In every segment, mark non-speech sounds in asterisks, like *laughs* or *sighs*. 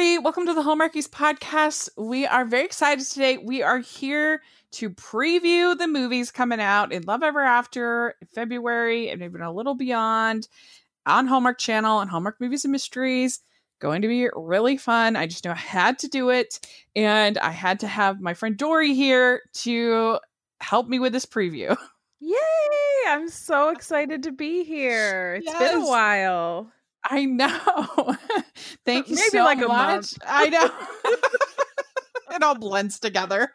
everybody. Welcome to the Hallmarkies podcast. We are very excited today. We are here to preview the movies coming out in Love Ever After in February and even a little beyond on Hallmark Channel and Hallmark Movies and Mysteries. Going to be really fun. I just know I had to do it. And I had to have my friend Dory here to help me with this preview. *laughs* Yay! I'm so excited to be here. It's been a while. I know. *laughs* Thank you Maybe so like much. I know. *laughs* it all blends together.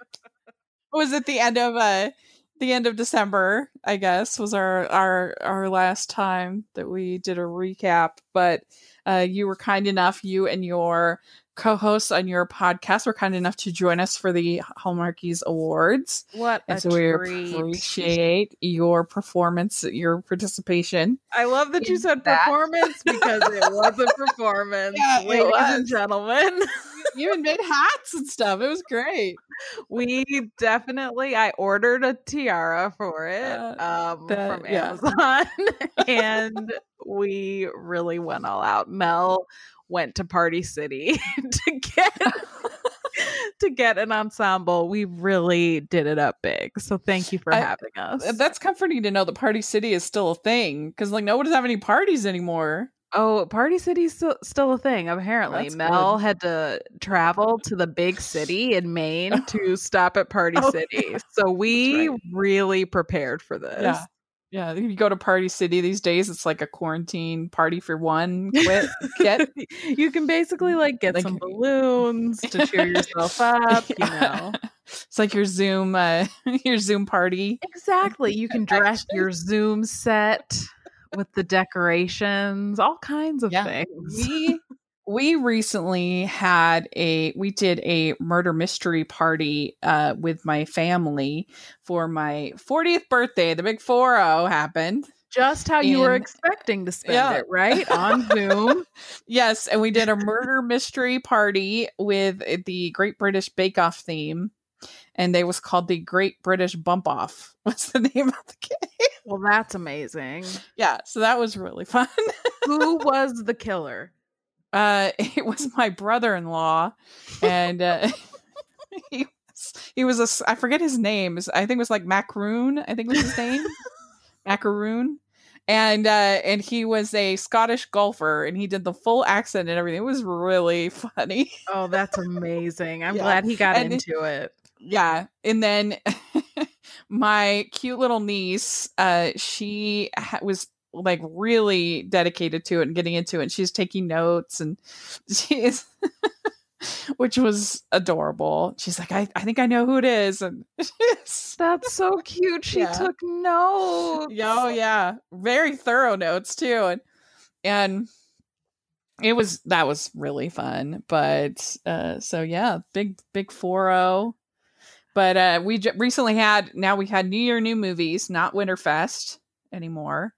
Was it the end of uh the end of December, I guess, was our our our last time that we did a recap. But uh you were kind enough, you and your co-hosts on your podcast were kind enough to join us for the Hallmarkies Awards. What And so we treat. appreciate your performance, your participation. I love that you said that. performance because it was a *laughs* performance, Yeah, ladies was. and gentlemen. You even made hats and stuff. It was great. We definitely I ordered a tiara for it Uh, um that- from yeah. Amazon *laughs* and we really went all out. Mel went to Party City *laughs* to get *laughs* to get an ensemble. We really did it up big. So thank you for I- having us. Uh, that's comforting to know that Party City is still a thing because like no one does have any parties anymore. Oh, Party City's still, still a thing, apparently. That's Mel good. had to travel to the big city *laughs* in Maine to stop at Party Oh, City. So we right. really prepared for this. Yeah. Yeah, if you go to Party City these days, it's like a quarantine party for one quit kit. *laughs* you can basically like get Like- some *laughs* balloons to cheer yourself *laughs* up, you know. It's like your Zoom uh your Zoom party. Exactly. You can dress your Zoom set with the decorations, all kinds of Yeah. things. We we recently had a we did a murder mystery party uh with my family for my 40th birthday. The big 40 happened. Just how you were expecting to spend Yeah. it, right? On Zoom. *laughs* Yes, and we did a murder mystery party with the Great British Bake Off theme, and they was called the Great British Bump Off. *laughs* Was the name of the game? Well, that's amazing. Yeah, so that was really fun. *laughs* Who was the killer? Uh, *laughs* it was my brother-in-law, and uh, *laughs* he was he was a I forget his name. I think it was like Macaroon. I think was his name, *laughs* Macaroon. And uh, and he was a Scottish golfer, and he did the full accent and everything. It was really funny. Oh, that's amazing. I'm Yeah. glad he got And into it. yeah and then my cute little niece uh she ha- was like really dedicated to it and getting into it and she's taking notes and *laughs* she's which was adorable she's like i, I think i know who it is and *laughs* That's so cute. She Yeah. took notes. oh yeah very thorough notes too and and it was that was really fun but uh so yeah big big 4-0 but uh we j- recently had now we had new year new movies not winterfest anymore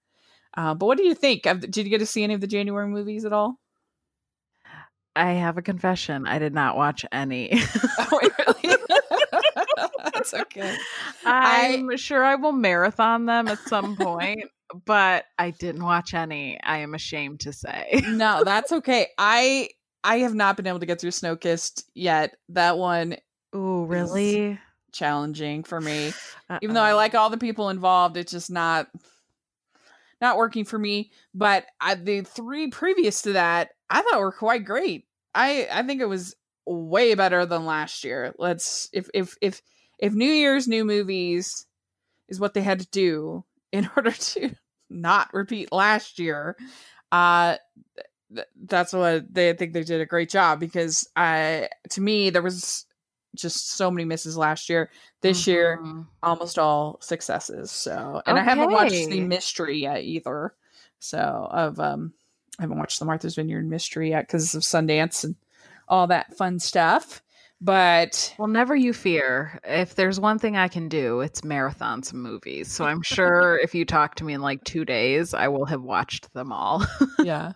uh but what do you think did you get to see any of the january movies at all I have a confession. I did not watch any. *laughs* oh *laughs* really *laughs* that's okay I'm sure I will marathon them at some point, but I didn't watch any. I am ashamed to say. no that's okay i i have not been able to get through snowkissed yet that one Ooh, really? challenging for me *sighs* even though I like all the people involved, it's just not not working for me. But I, the three previous to that, I thought were quite great. I I think it was way better than last year. Let's if if if if New Year's new movies is what they had to do *laughs* in order to *laughs* not repeat last year, uh th- that's what they I think they did a great job because I to me there was just so many misses last year. This year Mhm. almost all successes. So, and I haven't watched the mystery yet either. So, of um, I haven't watched the Martha's Vineyard mystery yet because of Sundance and all that fun stuff. But Well, never you fear. If there's one thing I can do, it's marathon some movies. So I'm sure *laughs* if you talk to me in like two days, I will have watched them all. *laughs* yeah.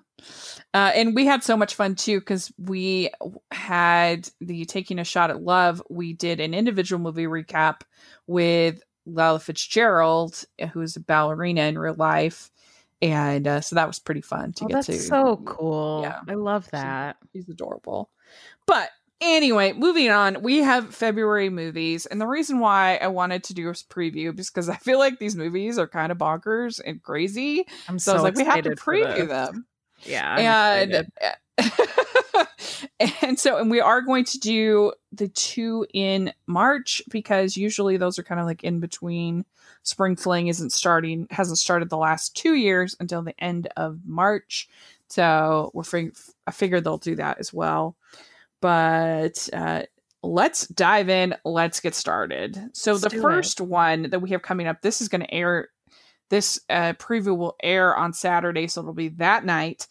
Uh, and we had so much fun too because we had the Taking a Shot at Love. We did an individual movie recap with Lala Fitzgerald, who's a ballerina in real life. and uh, so that was pretty fun to Oh, get that's to. so cool. Yeah. I love She- that. She's adorable. But anyway, moving on, we have February movies, and the reason why I wanted to do a preview is because I feel like these movies are kind of bonkers and crazy. I'm So, so, I was like, we have to preview them. Yeah. I'm and *laughs* and so and we are going to do the two in March because usually those are kind of like in between. Spring Fling isn't starting hasn't started the last two years until the end of March, so we're fig- I figured they'll do that as well. But uh, let's dive in. Let's get started. So Let's the do it. first one that we have coming up, this is going to air. This uh, preview will air on Saturday, so it'll be that night.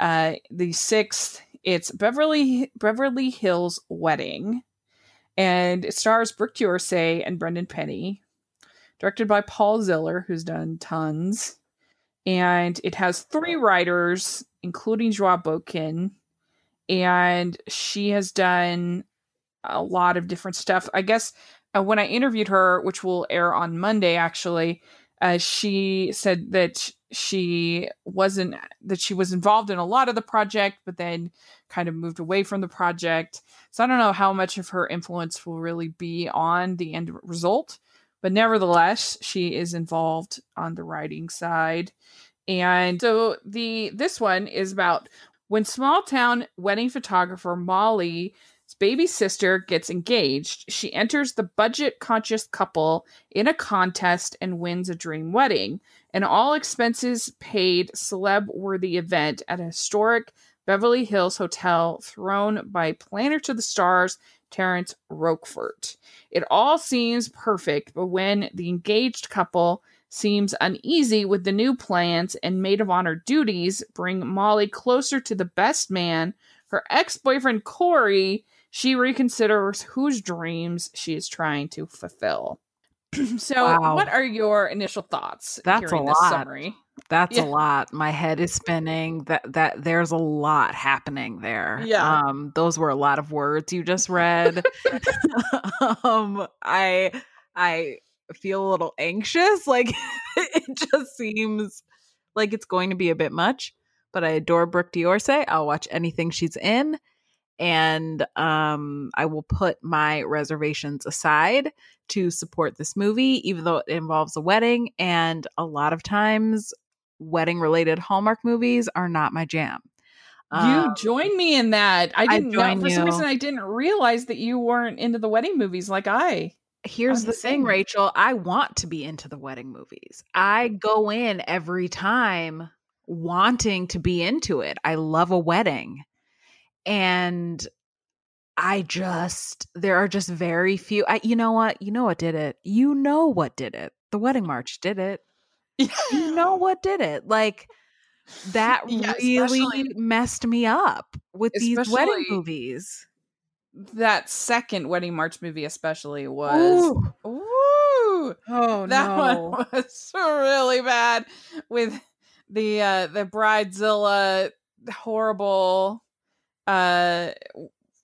Uh, the sixth, it's Beverly Beverly Hills Wedding, and it stars Brooke D'Orsay and Brendan Penny. Directed by Paul Ziller, who's done tons, and it has three writers, including Joie Botkin, and she has done a lot of different stuff. I guess uh, when I interviewed her, which will air on Monday, actually, uh, she said that she wasn't that she was involved in a lot of the project, but then kind of moved away from the project. So I don't know how much of her influence will really be on the end result, but nevertheless, she is involved on the writing side. And so the this one is about when small town wedding photographer Molly's baby sister gets engaged, she enters the budget conscious couple in a contest and wins a dream wedding. An all expenses paid celeb worthy event at a historic Beverly Hills hotel thrown by planner to the stars Terrence Roquefort. It all seems perfect, but when the engaged couple seems uneasy with the new plans and maid of honor duties bring Molly closer to the best man, her ex boyfriend Corey, she reconsiders whose dreams she is trying to fulfill. *clears throat* so, Wow. what are your initial thoughts That's a this lot. summary? That's Yeah. a lot. My head is spinning. That that there's a lot happening there. Yeah. Um those were a lot of words you just read. *laughs* *laughs* um I I feel a little anxious. *laughs* Like it just seems like it's going to be a bit much. But I adore Brooke D'Orsay. I'll watch anything she's in. And um I will put my reservations aside to support this movie, even though it involves a wedding. And a lot of times, wedding related Hallmark movies are not my jam. you Um, join me in that. I I didn't know join for some you. reason I didn't realize that you weren't into the wedding movies like I. here's I'm the thing. Rachel. I want to be into the wedding movies. I go in every time wanting to be into it. I love a wedding. And I just, there are just very few. I, you know what? You know what did it? You know what did it? The wedding march did it. you know what did it like that *laughs* Yeah, really messed me up with these wedding movies that second wedding march movie especially was Ooh. Ooh, oh that one *laughs* was really bad with the uh the bridezilla horrible uh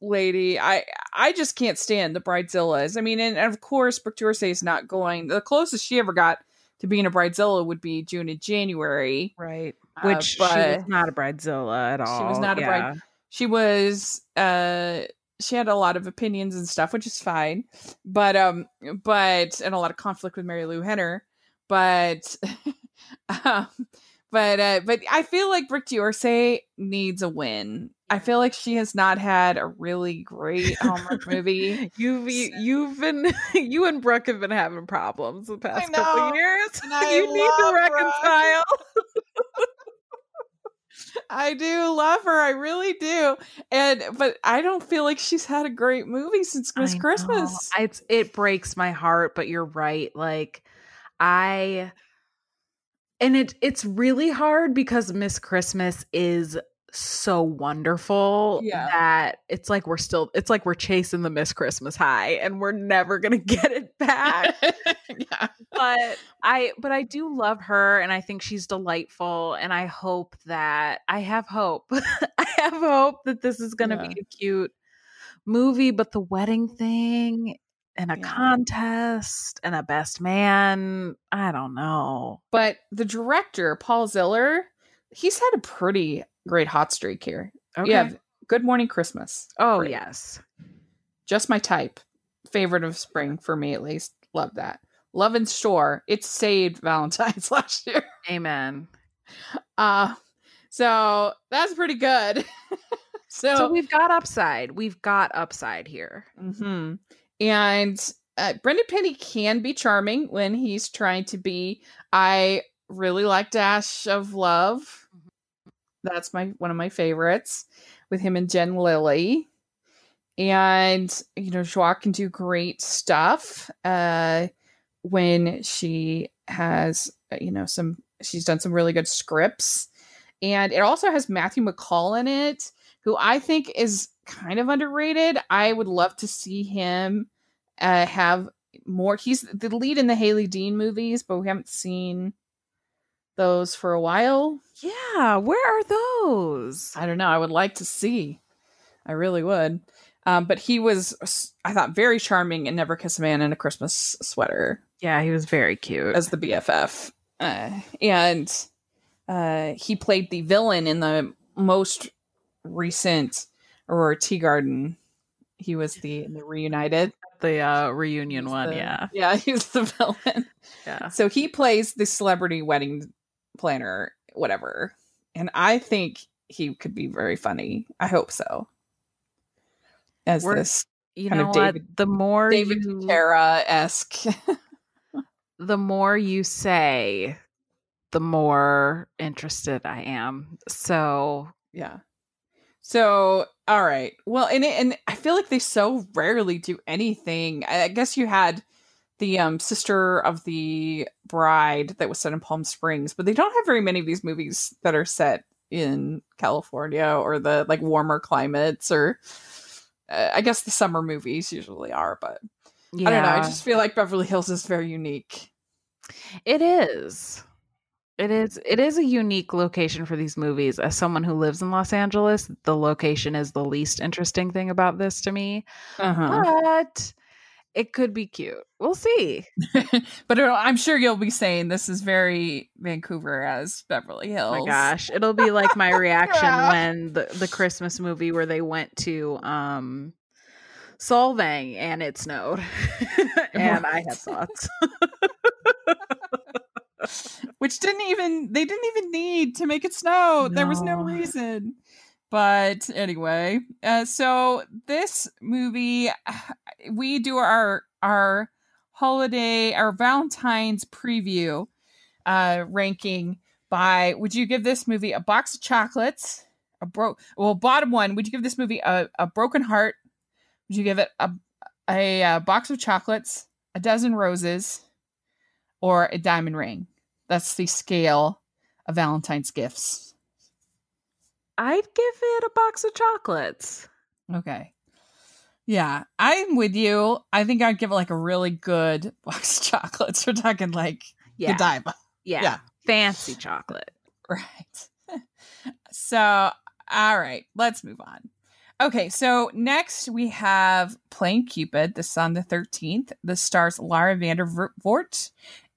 lady i i just can't stand the bridezillas. I mean and, and of course brooke D'Orsay is not going the closest she ever got to being a bridezilla would be june and january. Right. Uh, which she was not a bridezilla at all She was not a bride- she was uh she had a lot of opinions and stuff which is fine. But um but and a lot of conflict with Marilu Henner. But *laughs* um but uh but i feel like brooke D'Orsay needs a win. I feel like she has not had a really great hallmark *laughs* movie. You've you, you've been *laughs* you and Brooke have been having problems the past couple years. *laughs* you need to reconcile. i do love her. I really do. And but i don't feel like she's had a great movie since miss christmas. It's it breaks my heart, but you're right. Like I and it it's really hard because Miss Christmas is so wonderful Yeah. that it's like we're still it's like we're chasing the Miss Christmas high and we're never going *laughs* to get it back. *laughs* yeah but I but I do love her and I think she's delightful and I hope that I have hope. *laughs* I have hope that this is going to Yeah. be a cute movie but the wedding thing and a Yeah. contest and a best man. I don't know. But the director, Paul Ziller, he's had a pretty great hot streak here. Okay. Have Good Morning Christmas. oh Great. yes. Just my type. Favorite of spring for me at least. Love that. Love and Shore. It saved Valentine's *laughs* last year. Amen. Uh so that's pretty good. *laughs* so, So we've got upside. We've got upside here. mhm. And uh, Brendan Penny can be charming when he's trying to be. I really like Dash of Love. That's my one of my favorites with him and Jen Lilly. And you know, Joie can do great stuff uh when she has uh, you know some she's done some really good scripts. And it also has Matthew MacCaull in it, who I think is kind of underrated. I would love to see him uh have more he's the lead in the Haley Dean movies, but we haven't seen those for a while. Yeah, where are those? I don't know. I would like to see. I really would. Um, but he was, I thought, very charming and never kiss a man in a Christmas sweater Yeah, he was very cute. as the BFF. Uh, and uh, he played the villain in the most recent Aurora Tea Garden. He was the, the reunited the uh, reunion He's one, the- yeah. Yeah, *laughs* he's the villain. Yeah. So he plays the celebrity wedding planner, whatever. And I think he could be very funny. I hope so. As We're- this You kind know of what? David- the more David Tutera esque. *laughs* the more you say, the more interested I am. So yeah. So all right. Well, and it, and I feel like they so rarely do anything. I, I guess you had the um sister of the bride that was set in Palm Springs, but they don't have very many of these movies that are set in California or the like warmer climates or uh, I guess the summer movies usually are, but yeah, I don't know. I just feel like Beverly Hills is very unique. it is. It is it is a unique location for these movies. As someone who lives in Los Angeles, the location is the least interesting thing about this to me. Uh-huh. But it could be cute. We'll see. *laughs* but I'm sure you'll be saying this is very Vancouver as Beverly Hills. Oh my gosh, it'll be like my reaction *laughs* Yeah. when the the Christmas movie where they went to um Solvang and it snowed. *laughs* and I had thoughts. Which didn't even they didn't even need to make it snow. There was no No. reason. But anyway uh, so this movie *sighs* we do our our holiday our valentine's preview uh ranking by would you give this movie a box of chocolates? A bro well bottom one would you give this movie a, a broken heart? Would you give it a a, uh box of chocolates? A dozen roses or a diamond ring that's the scale of Valentine's gifts. I'd give it a box of chocolates. Okay. Yeah, I'm with you. I think I'd give it like a really good *laughs* box of chocolates. We're talking like Yeah. Godiva. yeah. Yeah. Fancy chocolate. Right. *laughs* so, all right, let's move on. Okay, so next we have Playing Cupid, this is on the 13th. This stars Laura Vandervoort,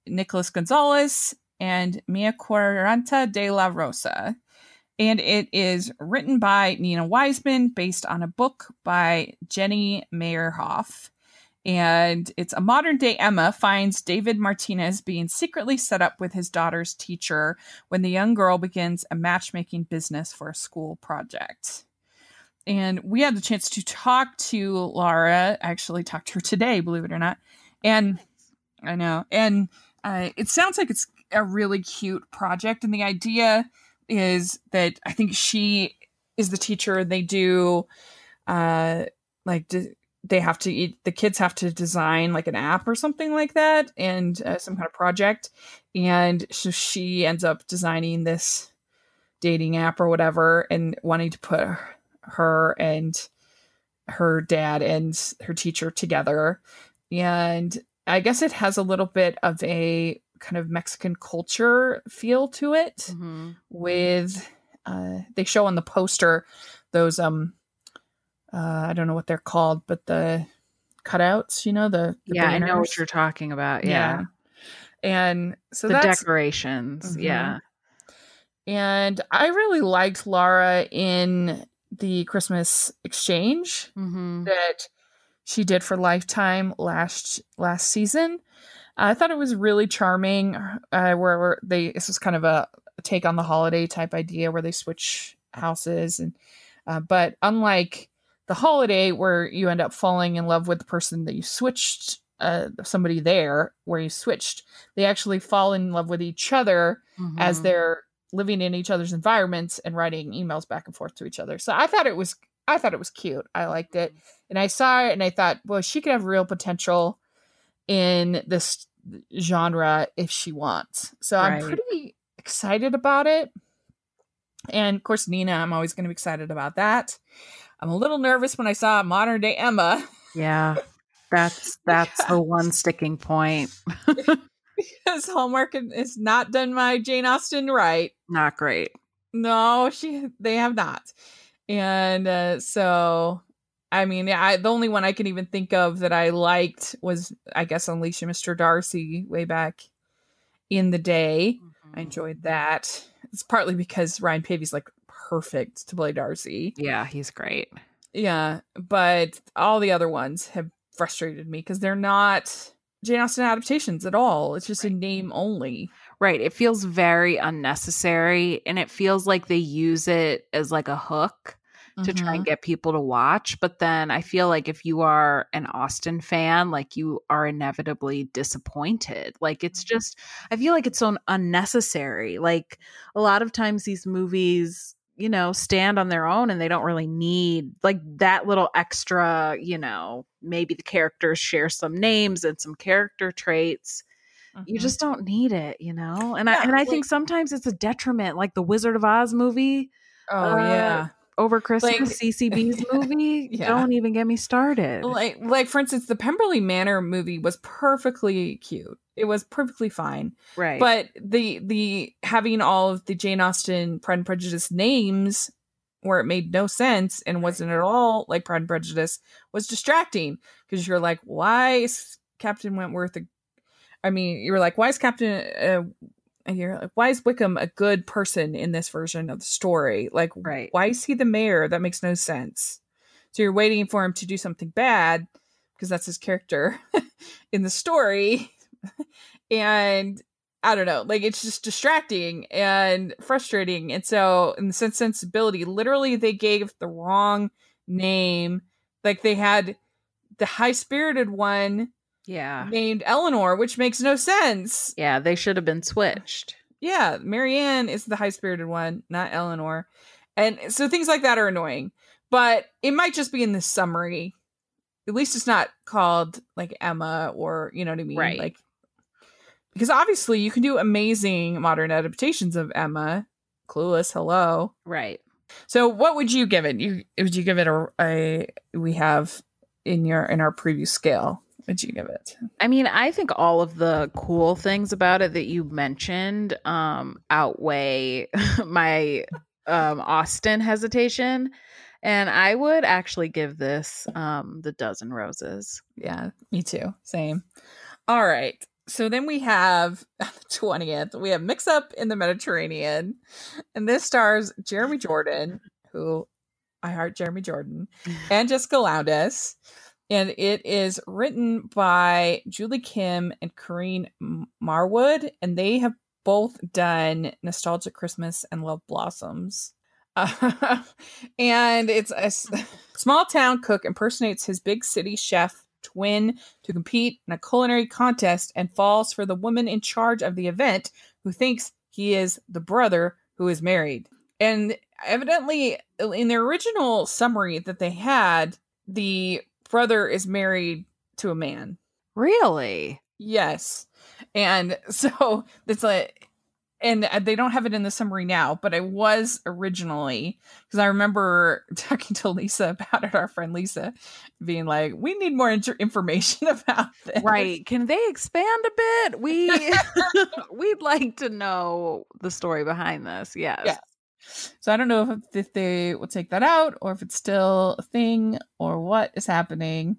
Nicholas Gonzalez, and Mia Quaranta de la Rosa. And it is written by Nina Wiseman, based on a book by Jenny Meyerhoff. And it's a modern day Emma finds David Martinez being secretly set up with his daughter's teacher when the young girl begins a matchmaking business for a school project. And we had the chance to talk to Laura. I actually talked to her today, believe it or not. And I know. And uh, it sounds like it's a really cute project. And the idea is that I think she is the teacher. They do, uh, like, they have to eat, the kids have to design like an app or something like that and uh, some kind of project. And so she ends up designing this dating app or whatever and wanting to put her and her dad and her teacher together. And I guess it has a little bit of a kind of Mexican culture feel to it Mm-hmm. with uh they show on the poster those um uh I don't know what they're called, but the cutouts. You know the, the yeah, I know what you're talking about. Yeah, and so the decorations. Mhm. Yeah, and I really liked Laura in the Christmas exchange mm-hmm. that she did for Lifetime last last season. I thought it was really charming. Uh, where, they this was kind of a, take on the holiday type idea where they switch houses, and uh, but unlike the holiday where you end up falling in love with the person that you switched uh, somebody there where you switched, they actually fall in love with each other as Mhm. they're living in each other's environments and writing emails back and forth to each other. So I thought it was I thought it was cute. I liked it. And I saw it and I thought, well, she could have real potential in this genre if she wants. So I'm pretty excited about it. And of course, Nina, I'm always going to be excited about that. I'm a little nervous when I saw modern day Emma yeah. That's *laughs* that's the one sticking point. *laughs* because Hallmark has not done my Jane Austen right. Not great. No, she they have not. And uh, so I mean, I the only one I can even think of that I liked was I guess Unleashing Mr. Darcy way back in the day. I mm-hmm. enjoyed that. It's partly because Ryan Paevey's like perfect to play Darcy. Yeah, he's great. Yeah, but all the other ones have frustrated me because they're not Jane Austen adaptations at all. It's just a name only. Right. It feels very unnecessary and it feels like they use it as like a hook to try Mm-hmm. and get people to watch. But then I feel like if you are an Austen fan, like you are inevitably disappointed. Like it's Mm-hmm. just, I feel like it's so unnecessary. Like a lot of times these movies, you know, stand on their own and they don't really need like that little extra, you know, maybe the characters share some names and some character traits you Mhm. just don't need it, you know. And I and I like- think sometimes it's a detriment, like the Wizard of Oz movie oh uh, yeah. Over Christmas, Like- CCB's *laughs* movie. Yeah. Don't even get me started. like like for instance the pemberley manor movie was perfectly cute it was perfectly fine right, but the the having all of the jane austen pride and prejudice names where it made no sense and wasn't at all like pride and prejudice was distracting because you're like why is captain wentworth a, i mean you're like why is captain uh, and you're like why is wickham a good person in this version of the story like Right. why is he the mayor that makes no sense so you're waiting for him to do something bad because that's his character *laughs* in the story. *laughs* and I don't know, like it's just distracting and frustrating. And so, in the sense sensibility, literally, they gave the wrong name. Like they had the high spirited one yeah, named Eleanor, which makes no sense. yeah, they should have been switched. Yeah, Marianne is the high spirited one, not Eleanor. And so things like that are annoying. But it might just be in the summary. At least it's not called like Emma or you know what I mean? Right. Like because obviously you can do amazing modern adaptations of Emma. Clueless, hello. Right. So what would you give it? You would you give it a, a we have in your in our preview scale? Would you give it? I mean, I think all of the cool things about it that you mentioned um, outweigh *laughs* my um, Austen hesitation. And I would actually give this um, the dozen roses. Yeah, me too. Same. All right. So then we have *laughs* the 20th, we have Mix Up in the Mediterranean. And this stars Jeremy Jordan, who I heart Jeremy Jordan, *laughs* and Jessica Lowndes. And it is written by Julie Kim and Corrine Marwood. And they have both done Nostalgic Christmas and Love Blossoms. Uh, *laughs* and it's a *laughs* small town cook impersonates his big city chef twin to compete in a culinary contest and falls for the woman in charge of the event who thinks he is the brother who is married. And evidently, in the original summary that they had, the brother is married to a man. Really? Yes. And *laughs* so it's like, and they don't have it in the summary now, but it was originally because I remember *laughs* talking to Lisa about it, our friend Lisa, being like, we need more inter- information *laughs* about this. Right. Can they expand a bit? We we'd like to know the story behind this. Yes. Yeah. So I don't know if, if they will take that out or if it's still a thing or what is happening.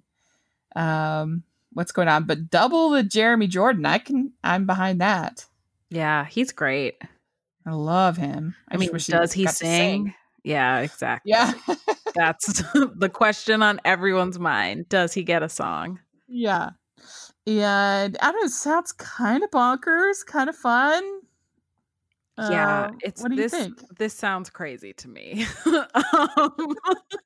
um what's going on. But double the Jeremy Jordan, I can I'm behind that. Yeah, he's great. I love him. I, I mean, does he sing? sing? Yeah, exactly. Yeah. That's *laughs* the question on everyone's mind. Does he get a song? Yeah. And I don't know, sounds kind of bonkers, kind of fun. Yeah, uh, it's what do this, you think? This sounds crazy to me. *laughs* um,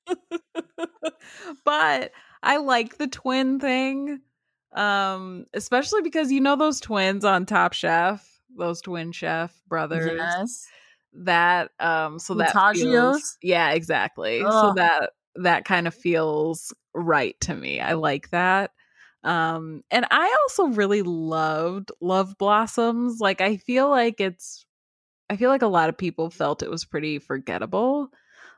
*laughs* but I like the twin thing. Um, especially because you know those twins on Top Chef, those twin chef brothers. Yes. That um so that feels, yeah, exactly. Ugh. So that that kind of feels right to me. I like that. Um and I also really loved Love Blossoms. Like I feel like it's I feel like a lot of people felt it was pretty forgettable.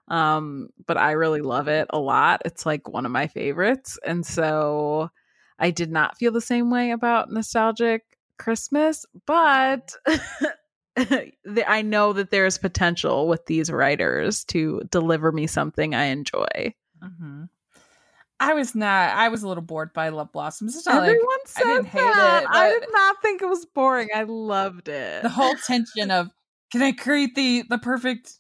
Um, but I really love it a lot. It's like one of my favorites. And so I did not feel the same way about nostalgic Christmas, but *laughs* I know that there is potential with these writers to deliver me something I enjoy. Mm-hmm. I was not. I was a little bored by Love Blossoms. It's not Everyone like, said I didn't hate that. it. I did not think it was boring. I loved it. The whole tension of can I create the the perfect?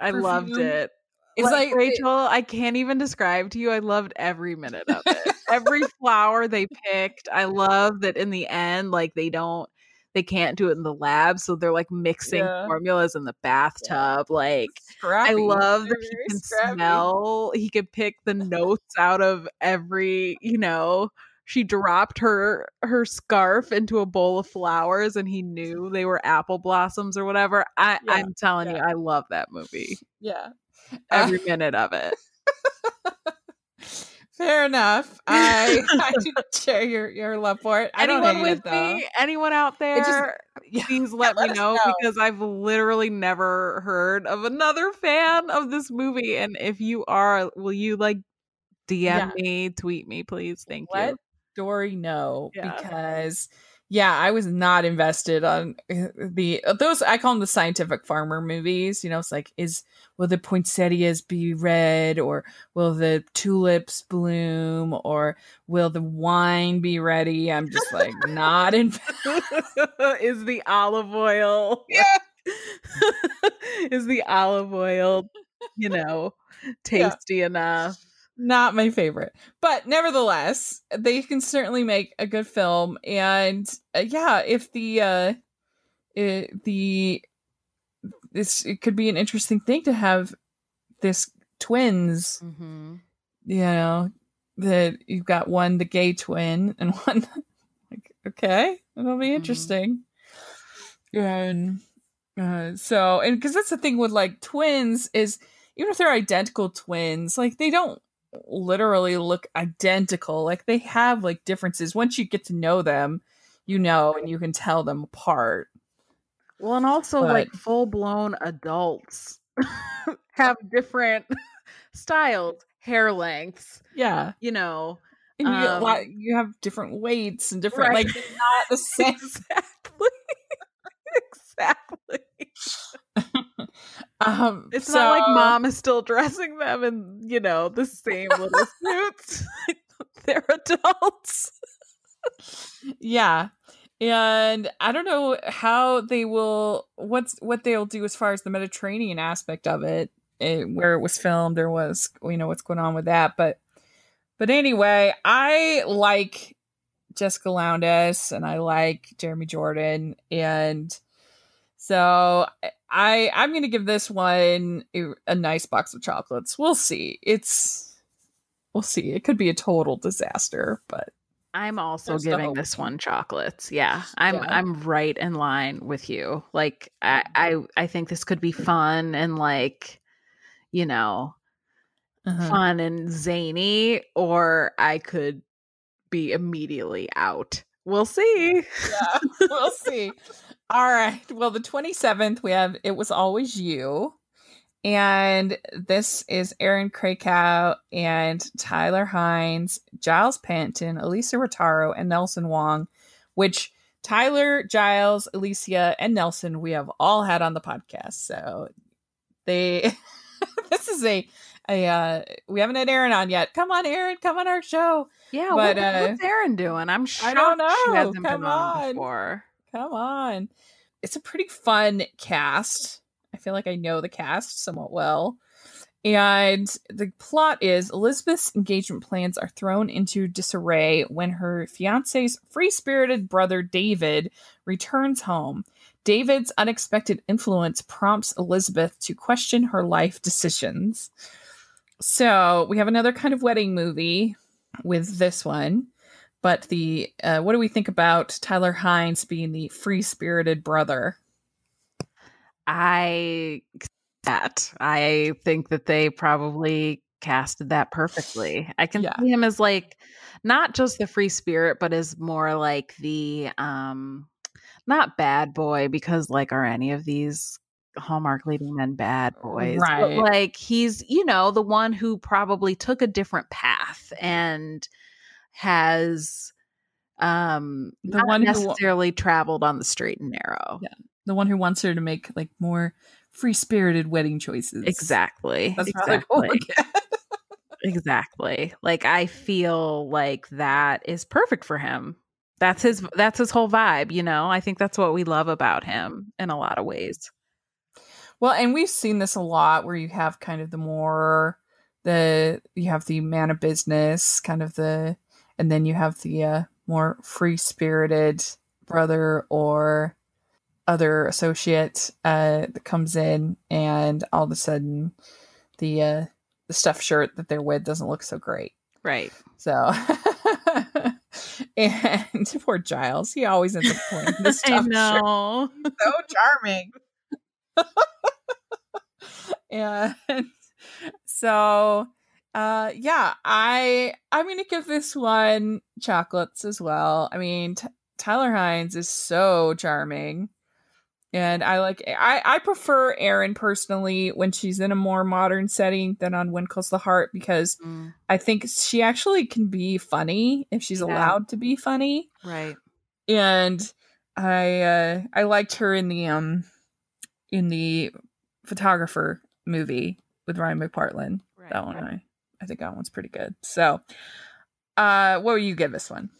I perfume? loved it. It's like, like Rachel. I can't even describe to you. I loved every minute of it. *laughs* every flower they picked. I love that in the end, like they don't they can't do it in the lab, so they're like mixing yeah. formulas in the bathtub. Yeah. Like. I love they're that he can scrappy. smell. He could pick the notes out of every, you know. She dropped her her scarf into a bowl of flowers, and he knew they were apple blossoms or whatever. I, yeah. I'm telling you, I love that movie. Yeah, every uh, *laughs* minute of it. Fair enough. I *laughs* I do *laughs* share your your love for it. I anyone with it. Me, anyone out there, just, yeah, please let, let me know, know, because I've literally never heard of another fan of this movie. And if you are, will you like DM yeah. me, tweet me, please? Thank let you. Dory no yeah. because yeah, I was not invested on uh, the those I call them the scientific farmer movies. You know, it's like is will the poinsettias be red or will the tulips bloom or will the wine be ready? I'm just like not in *laughs* is the olive oil. *laughs* Yeah. *laughs* is the olive oil, you know, tasty yeah. enough? Not my favorite but nevertheless they can certainly make a good film and uh, yeah if the uh it, the this it could be an interesting thing to have this twins mm-hmm. you know that you've got one the gay twin and *laughs* one like okay it'll be mm-hmm. interesting mm-hmm. and uh, so and because that's the thing with like twins is even if they're identical twins like they don't literally look identical. Like they have like differences. Once you get to know them, you know, and you can tell them apart. Well, and also but, like full blown adults *laughs* have different *laughs* styles, hair lengths. Yeah. You know, and you, um, you have different weights and different, right. like, not the *laughs* same. exactly. exactly. Um, it's so, not like mom is still dressing them in, you know, the same little *laughs* suits. *laughs* They're adults. *laughs* yeah. And I don't know how they will what's what they'll do as far as the Mediterranean aspect of it, it where it was filmed, there was you know what's going on with that, but but anyway, I like Jessica Lowndes and I like Jeremy Jordan and so I I'm gonna give this one a, a, nice box of chocolates. We'll see. It's we'll see. It could be a total disaster, but I'm also giving this one chocolates. Yeah, I'm yeah. I'm right in line with you. Like I, I I think this could be fun and like you know uh-huh. fun and zany, or I could be immediately out. We'll see. Yeah, we'll see. *laughs* All right. Well, the 27th, we have It Was Always You. And this is Erin Krakow and Tyler Hynes, Giles Panton, Elysia Rotaru, and Nelson Wong, which Tyler, Giles, Alicia, and Nelson we have all had on the podcast. So they *laughs* this is a uh we haven't had Erin on yet. Come on, Erin, come on our show. Yeah, But, what, uh, what's Aaron doing? I'm shocked I don't she know. hasn't Come been on, on. before. Come on. It's a pretty fun cast. I feel like I know the cast somewhat well. And the plot is Elizabeth's engagement plans are thrown into disarray when her fiance's free spirited brother David returns home. David's unexpected influence prompts Elizabeth to question her life decisions. So we have another kind of wedding movie with this one. But the uh, what do we think about Tyler Hynes being the free spirited brother? I that I think that they probably casted that perfectly. I can Yeah. see him as like not just the free spirit, but as more like the um not bad boy because like are any of these Hallmark leading men bad boys? But Right. like he's you know the one who probably took a different path and has um The one wa- necessarily traveled on the straight and narrow. Yeah. The one who wants her to make like more free spirited wedding choices. Exactly. That's *laughs* exactly. exactly. Like I feel like that is perfect for him. That's his that's his whole vibe, you know? I think that's what we love about him in a lot of ways. Well, and we've seen this a lot where you have kind of the more the you have the man of business, kind of the and then you have the uh, more free spirited brother or other associate uh, that comes in and all of a sudden the uh, the stuffed shirt that they're with doesn't look so great. Right. So *laughs* and *laughs* poor Giles, he always ends up wearing the *laughs* I stuffed shirt know. so charming. and so uh yeah, I I'm going to give this one chocolates as well. I mean, T- Tyler Hynes is so charming. And I like I I prefer Erin personally when she's in a more modern setting than on When Calls the Heart because Mm, I think she actually can be funny if she's Yeah. allowed to be funny right. and I uh I liked her in the um in the photographer movie with Ryan McPartlin. Right. That one I I think that one's pretty good. So uh what will you give this one?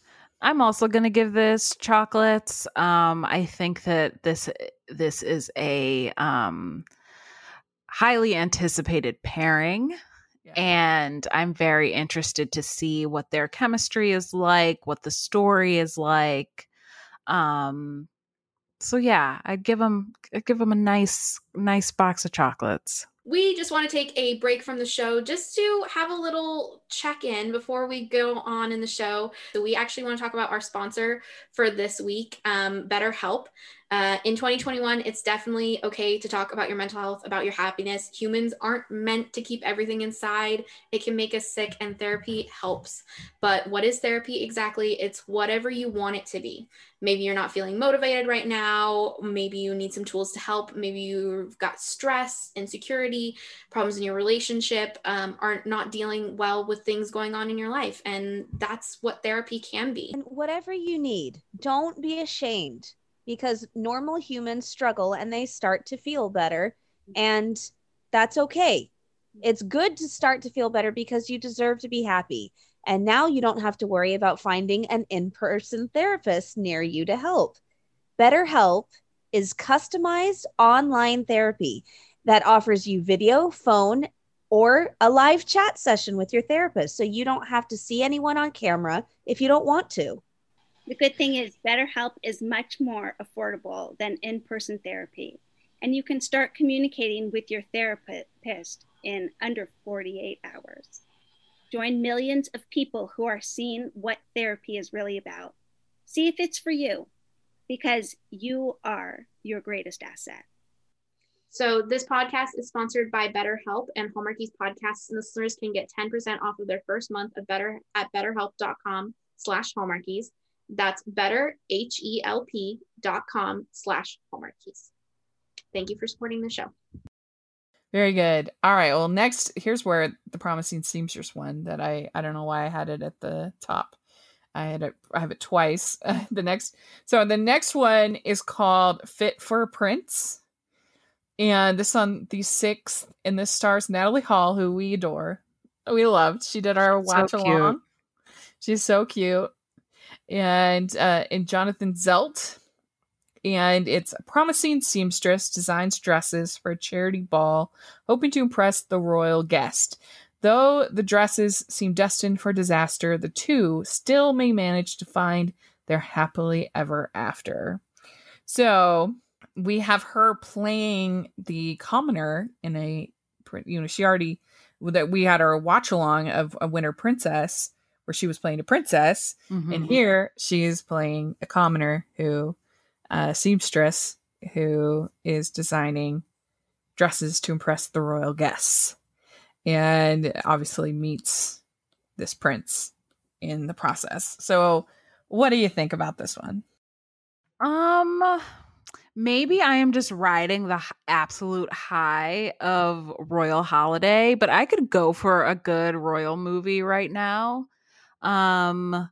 I'm also going to give this chocolates. Um I think that this this is a um highly anticipated pairing and I'm very interested to see what their chemistry is like, what the story is like. Um so yeah, I'd give them I'd give them a nice nice box of chocolates. We just want to take a break from the show just to have a little check in before we go on in the show. So, we actually want to talk about our sponsor for this week, um, BetterHelp. Uh, in 2021, it's definitely okay to talk about your mental health, about your happiness. Humans aren't meant to keep everything inside, it can make us sick, and therapy helps. But what is therapy exactly? It's whatever you want it to be. Maybe you're not feeling motivated right now. Maybe you need some tools to help. Maybe you've got stress, insecurity, problems in your relationship, um, aren't not dealing well with things going on in your life. And that's what therapy can be. And whatever you need, don't be ashamed because normal humans struggle and they start to feel better. Mm-hmm. And that's okay. It's good to start to feel better because you deserve to be happy. And now you don't have to worry about finding an in person therapist near you to help. BetterHelp is customized online therapy that offers you video, phone, or a live chat session with your therapist. So you don't have to see anyone on camera if you don't want to. The good thing is, BetterHelp is much more affordable than in person therapy, and you can start communicating with your therapist in under 48 hours. Join millions of people who are seeing what therapy is really about. See if it's for you, because you are your greatest asset. So this podcast is sponsored by BetterHelp and Hallmarkies podcasts listeners can get 10% off of their first month of better at betterhelp.com slash hallmarkies. That's better H-E-L-P dot com slash hallmarkies. Thank you for supporting the show. Very good. All right. Well, next here's where the promising seamstress one that I I don't know why I had it at the top. I had it I have it twice. *laughs* the next so the next one is called Fit for a Prince. and this on the sixth, and this stars Natalie Hall, who we adore, we loved. She did our watch cute. along. She's so cute, and uh, and Jonathan Keltz, and it's a promising seamstress designs dresses for a charity ball, hoping to impress the royal guest. Though the dresses seem destined for disaster, the two still may manage to find their happily ever after. So we have her playing the commoner in a, you know, she already that we had our watch along of a Winter Princess where she was playing a princess, and Mhm. here she is playing a commoner who, uh, seamstress who is designing dresses to impress the royal guests, and obviously meets this prince in the process. So, what do you think about this one? Um, maybe I am just riding the h- absolute high of Royal Holiday, but I could go for a good royal movie right now. Um,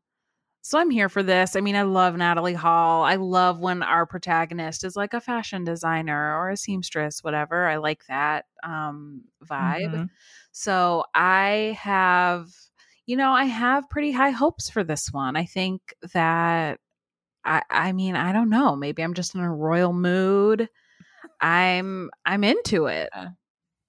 so I'm here for this. I mean, I love Natalie Hall. I love when our protagonist is like a fashion designer or a seamstress, whatever. I like that um vibe. Mhm. So I have, you know, I have pretty high hopes for this one. I think that I I mean, I don't know. Maybe I'm just in a royal mood. I'm I'm into it.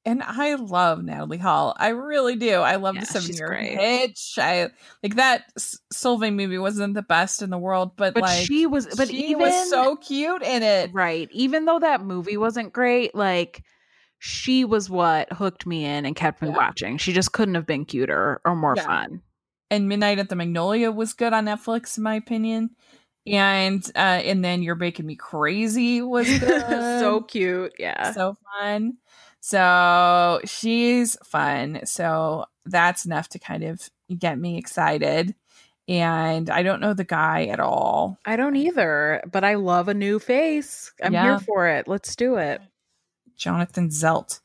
And I love Natalie Hall. I really do. I love Yeah, the seven year hitch. I like that Sylvain movie wasn't the best in the world, but, But like she was but she even was so cute in it. right. Even though that movie wasn't great, like she was what hooked me in and kept me Yeah. watching. She just couldn't have been cuter or more Yeah. fun. And Midnight at the Magnolia was good on Netflix, in my opinion. And uh, and then You're Making Me Crazy was *laughs* good. so cute. Yeah. so fun. So she's fun. So that's enough to kind of get me excited. And I don't know the guy at all. I don't either, but I love a new face. I'm Yeah. here for it. Let's do it. Jonathan Keltz.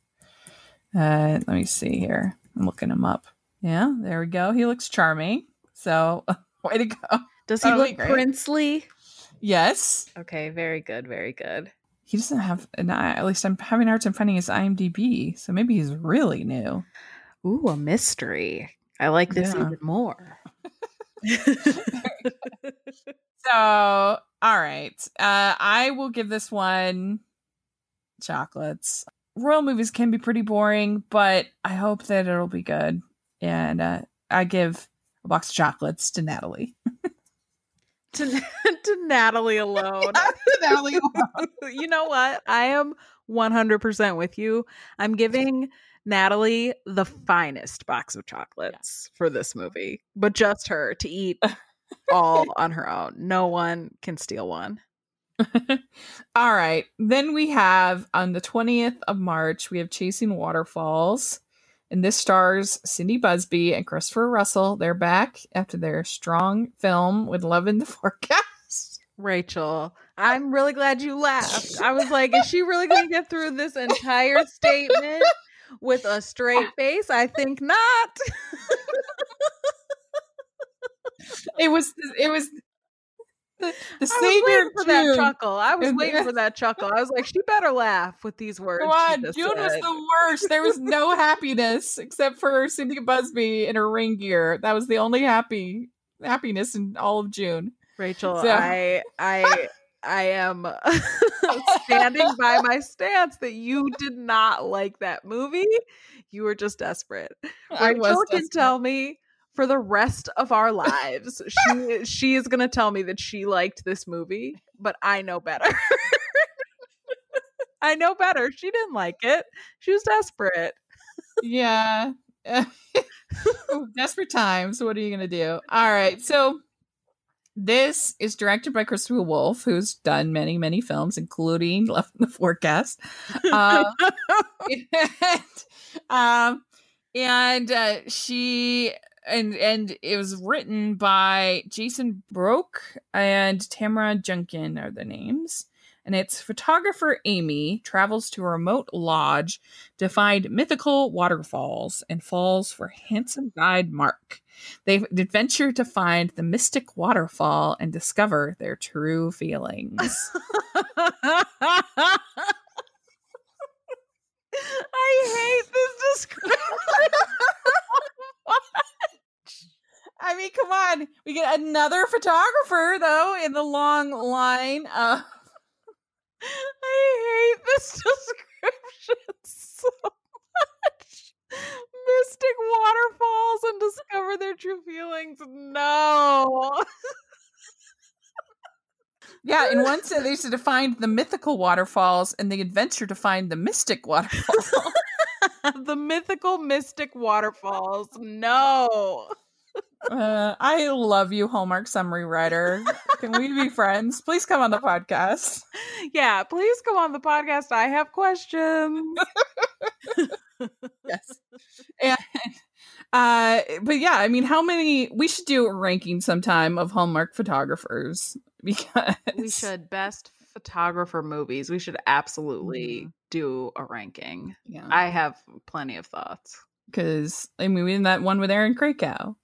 Uh, let me see here. I'm looking him up. Yeah, there we go. He looks charming. So *laughs* way to go. Does he look great. princely? Yes. Okay, very good, very good. He doesn't have an I at least I'm having a hard time finding his IMDb. So maybe he's really new. Ooh, a mystery. I like this Yeah. even more. *laughs* So, all right. Uh, I will give this one chocolates. Royal movies can be pretty boring, but I hope that it'll be good. And uh, I give a box of chocolates to Natalie. *laughs* to, *laughs* to Natalie alone. *laughs* Natalie. alone. *laughs* you know what? I am 100% with you. I'm giving Natalie the finest box of chocolates for this movie, but just her to eat all on her own. No one can steal one. All right. Then we have on the 20th of March, we have Chasing Waterfalls. And this stars Cindy Busby and Christopher Russell. They're back after their strong film with Love in the *laughs* Forecast. Rachel, I'm really glad you laughed. I was like, is she really going to get through this entire statement with a straight face? I think not. It was it was the, *laughs* the I was savior waiting of for that chuckle. I was waiting for that chuckle. I was like, she better laugh with these words. Come she on, just June was the worst. There was no *laughs* happiness except for Cindy Busby in her ring gear. That was the only happy happiness in all of June. Rachel, So- I I *laughs* I am standing by my stance that you did not like that movie. You were just desperate. I was Rachel can desperate. tell me for the rest of our *laughs* lives. she she is gonna tell me that she liked this movie, but I know better. *laughs* I know better. She didn't like it. She was desperate. yeah. *laughs* Desperate times. What are you going to do? All right. So this is directed by Christie Will Wolf, who's done many, many films, including Left in the Forecast. Um, and, um, and uh, she and and it was written by Jason Broke and Tamara Junkin are the names. And it's photographer Amy travels to a remote lodge to find mythical waterfalls and falls for handsome guide Mark. They adventure to find the mystic waterfall and discover their true feelings. *laughs* I hate this description. *laughs* I mean, come on. We get another photographer though in the long line. Uh, *laughs* I hate this *laughs* description so much. Mystic waterfalls and discover their true feelings. No. yeah, in one *laughs* sense, they used to find the mythical waterfalls and the adventure to find the mystic waterfalls. *laughs* the mythical mystic waterfalls. *laughs* No. Uh, I love you, Hallmark summary writer. Can we be *laughs* friends? Please come on the podcast. Yeah, please come on the podcast. I have questions. yes. And uh but yeah, I mean how many we should do a ranking sometime of Hallmark photographers because we should best photographer movies. We should absolutely Mhm. do a ranking. Yeah. I have plenty of thoughts. because I mean we did that one with Erin Krakow.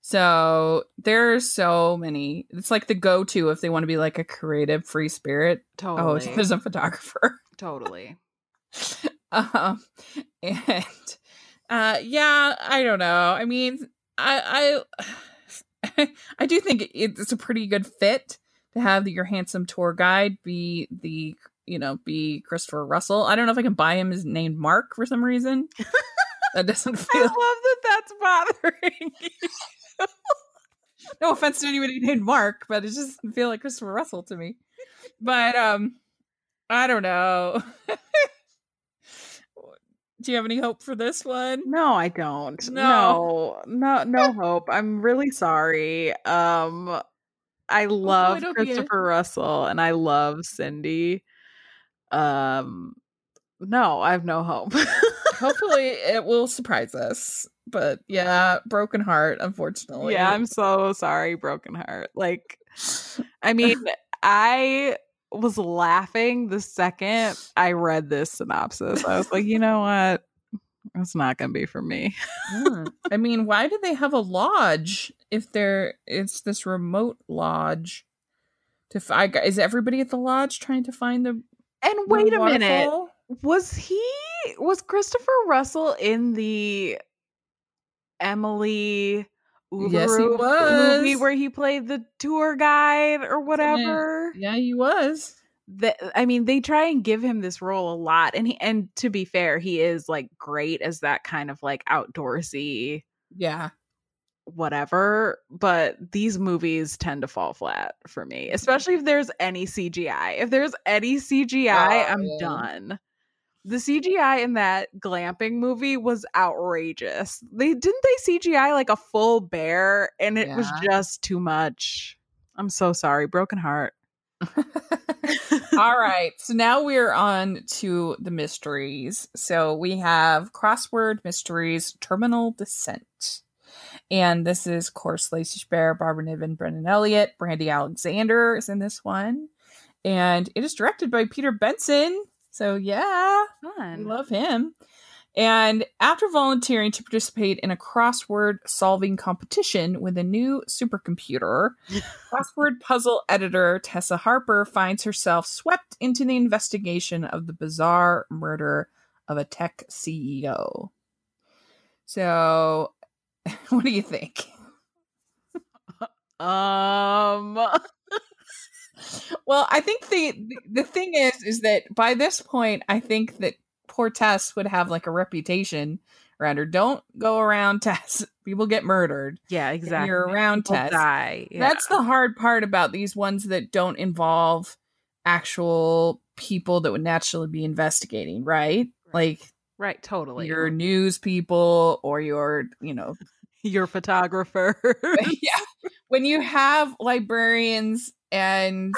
So there are so many. It's like the go-to if they want to be like a creative free spirit. Oh, *laughs* Totally. there's a photographer. totally. *laughs* um, and uh, yeah, I don't know. I mean, I I *sighs* I do think it's a pretty good fit to have your handsome tour guide be the you know be Christopher Russell. I don't know if I can buy him his named Mark for some reason. *laughs* that doesn't feel. I feel. love that that's bothering *laughs* you. no offense to anybody named Mark, but it just doesn't feel like Christopher Russell to me. But um, I don't know. *laughs* Do you have any hope for this one? No, I don't. No. No, no, no hope. I'm really sorry. Um I love don't be Christopher Russell and I love Cindy. Um no, I have no hope. *laughs* Hopefully, it will surprise us. But yeah, broken heart, unfortunately. yeah, I'm so sorry, broken heart. Like I mean, *laughs* I was laughing the second I read this synopsis. I was like, you know what? It's not gonna be for me. *laughs* Yeah. I mean, why do they have a lodge if they're it's this remote lodge? To find is everybody at the lodge trying to find the And the wait a minute. Was he was Christopher Russell in the Emily Yes, he Ullerup movie where he played the tour guide or whatever? Yeah, he was. That I mean, they try and give him this role a lot, and he and to be fair, he is like great as that kind of like outdoorsy Yeah. whatever. But these movies tend to fall flat for me, especially if there's any CGI. If there's any CGI, Oh, I'm yeah. done. The CGI in that glamping movie was outrageous. They didn't they CGI like a full bear and it was just too much. I'm so sorry, broken heart. *laughs* All right. So now we're on to the mysteries. So we have crossword mysteries, terminal descent. And this is, of course, Lacey Chabert, Barbara Niven, Brennan Elliott, Brandy Alexander is in this one. And it is directed by Peter Benson. So yeah, we Fun. love him. And after volunteering to participate in a crossword solving competition with a new supercomputer, *laughs* crossword puzzle editor Tessa Harper finds herself swept into the investigation of the bizarre murder of a tech CEO. So, *laughs* what do you think? *laughs* Um Well, I think the the thing is is that by this point, I think that poor Tess would have like a reputation around her. Don't go around *laughs* Tess. People get murdered. yeah, exactly. You're around People Tess. die. Yeah. That's the hard part about these ones that don't involve actual people that would naturally be investigating, right? Like right, totally. your news people or your, you know, *laughs* your photographer. *laughs* yeah. When you have librarians and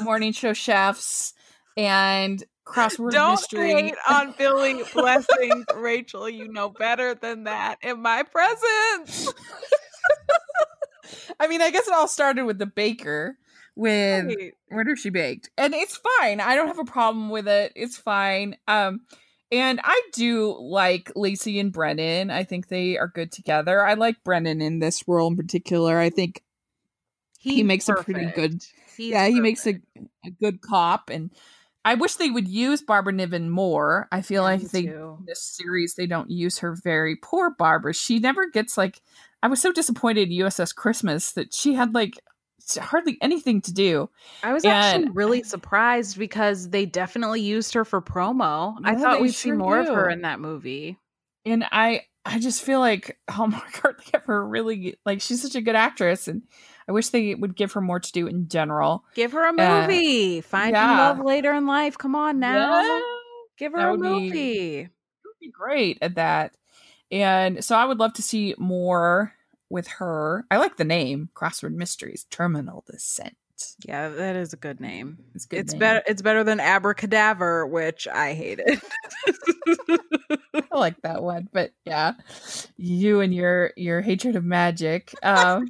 morning show chefs and crossword Don't mystery. hate *laughs* on Billie Blessings, Rachel. You know better than that. In my presence. *laughs* I mean, I guess it all started with the baker with Right. murder she baked and it's fine i don't have a problem with it it's fine um and i do like lacey and brennan i think they are good together i like brennan in this role in particular i think he He's makes a pretty good. He's yeah he makes a, a good cop and I wish they would use Barbara Niven more. I feel Yeah, like they too. this series they don't use her very poor Barbara. She never gets like I was so disappointed in USS Christmas that she had like hardly anything to do. I was And- actually really surprised because they definitely used her for promo. I thought we'd see sure more of her in that movie. And I I just feel like Hallmark *laughs* hardly ever really like she's such a good actress and I wish they would give her more to do in general. Give her a Uh, movie. Find yeah. love later in life. Come on now. Yeah, Give her that a would be- movie. would be great at that. And so I would love to see more with her. I like the name Crossword Mysteries Terminal Descent. Yeah, that is a good name. It's good. It's name. better. It's better than Abracadaver, which I hated. *laughs* I like that one, but yeah, you and your your hatred of magic. *laughs* Um,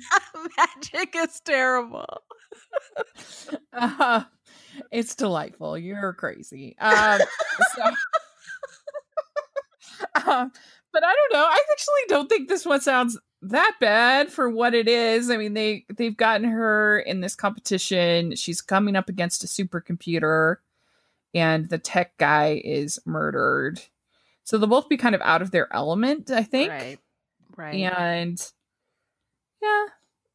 Magic is terrible. uh, it's delightful. You're crazy. Um, so, *laughs* um, but I don't know. I actually don't think this one sounds that bad for what it is. I mean, they they've gotten her in this competition. She's coming up against a supercomputer, and the tech guy is murdered. So they'll both be kind of out of their element, I think. Right. Right. And yeah,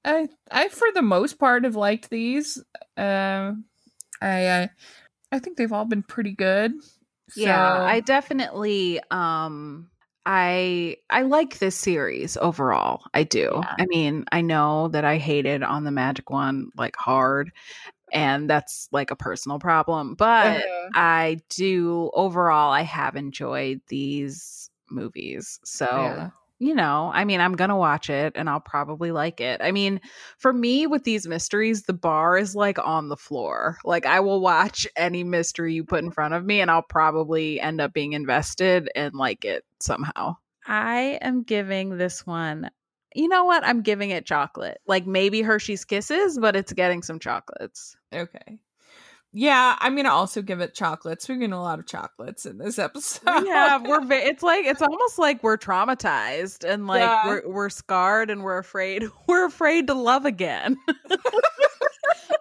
I I for the most part have liked these. Um, I uh, I think they've all been pretty good. yeah i definitely um i i like this series overall i do Yeah. i mean i know that i hated on the magic one like hard and that's like a personal problem but Uh, i do overall i have enjoyed these movies so yeah. You know, I mean, I'm going to watch it and I'll probably like it. I mean, for me with these mysteries, the bar is like on the floor. Like, I will watch any mystery you put in front of me and I'll probably end up being invested and like it somehow. I am giving this one, you know what? I'm giving it chocolate. Like maybe Hershey's Kisses, but it's getting some chocolates. Okay. Yeah, I'm gonna also give it chocolates. We're getting a lot of chocolates in this episode. yeah, we're it's like it's almost like we're traumatized and like Yeah. we're we're scarred and we're afraid *laughs* we're afraid to love again. *laughs*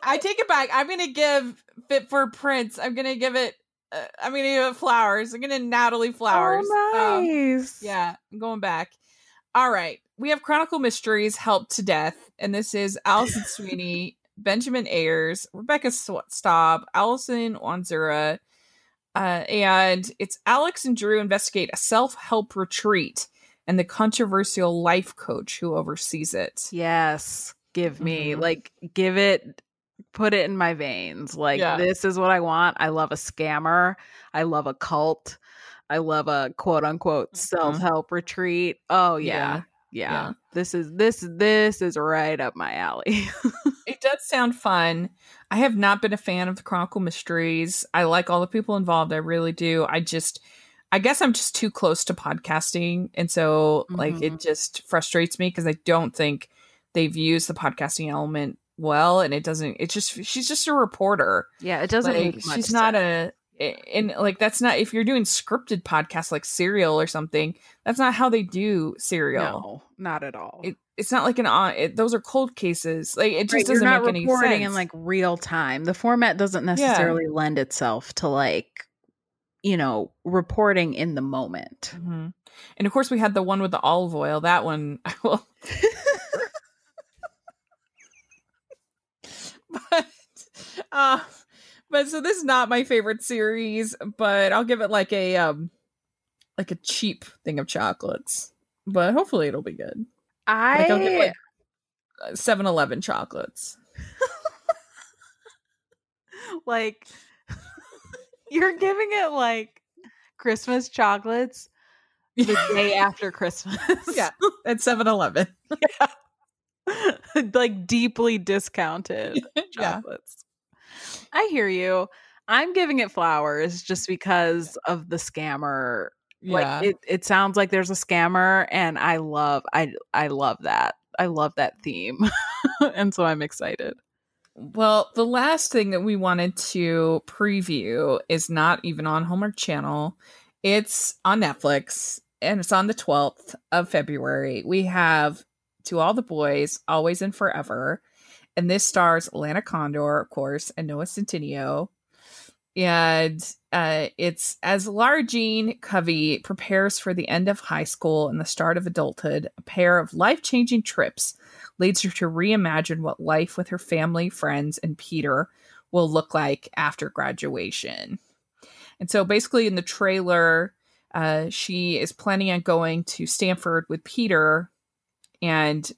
I take it back. I'm gonna give Fit for Prince. I'm gonna give it. Uh, I'm gonna give it flowers. I'm gonna Natalie flowers. Oh, Um, nice. Yeah, I'm going back. All right. We have Chronicle Mysteries, Help to Death, and this is Alison Sweeney, Benjamin Ayres, Rebecca Staab, Alison Wandzura, uh, and it's Alex and Drew investigate a self-help retreat and the controversial life coach who oversees it. Yes. Give me Mhm. like give it put it in my veins. Like Yeah. this is what I want. I love a scammer. I love a cult. I love a quote unquote Mhm. self-help retreat. Oh yeah. Yeah. Yeah. Yeah. This is this this is right up my alley. *laughs* It does sound fun. I have not been a fan of the Chronicle Mysteries. I like all the people involved. I really do. I just, I guess I'm just too close to podcasting. And so, like, it mm-hmm. just frustrates me because I don't think they've used the podcasting element well. And it doesn't, it's just, she's just a reporter. yeah, it doesn't Like, she's not sense. a, and like, that's not, if you're doing scripted podcasts like Serial or something, that's not how they do Serial. no, not at all. It, it's not like an on. It, those are cold cases. Like it just Right, doesn't you're not make any reporting sense. in like real time. The format doesn't necessarily lend itself to like, you know, reporting in the moment. Mhm. And of course, we had the one with the olive oil. That one, *laughs* well, *laughs* *laughs* but, uh, but so this is not my favorite series, but I'll give it like a um, like a cheap thing of chocolates. But hopefully, it'll be good. I Like I'll give like Seven Eleven chocolates. *laughs* like *laughs* you're giving it like Christmas chocolates the *laughs* day after Christmas. Yeah. At Seven Eleven. like deeply discounted Yeah. I hear you. I'm giving it flowers just because of the scammer. Yeah. Like it, it sounds like there's a scammer and I love I I love that. I love that theme. *laughs* and so I'm excited. Well, the last thing that we wanted to preview is not even on Hallmark Channel. It's on Netflix and it's on the 12th of February. We have To All the Boys, Always and Forever. And this stars Lana Condor, of course, and Noah Centineo. and uh, it's as Lara Jean Covey prepares for the end of high school and the start of adulthood, a pair of life changing trips leads her to reimagine what life with her family, friends, and Peter will look like after graduation. And so basically, in the trailer, uh, she is planning on going to Stanford with Peter and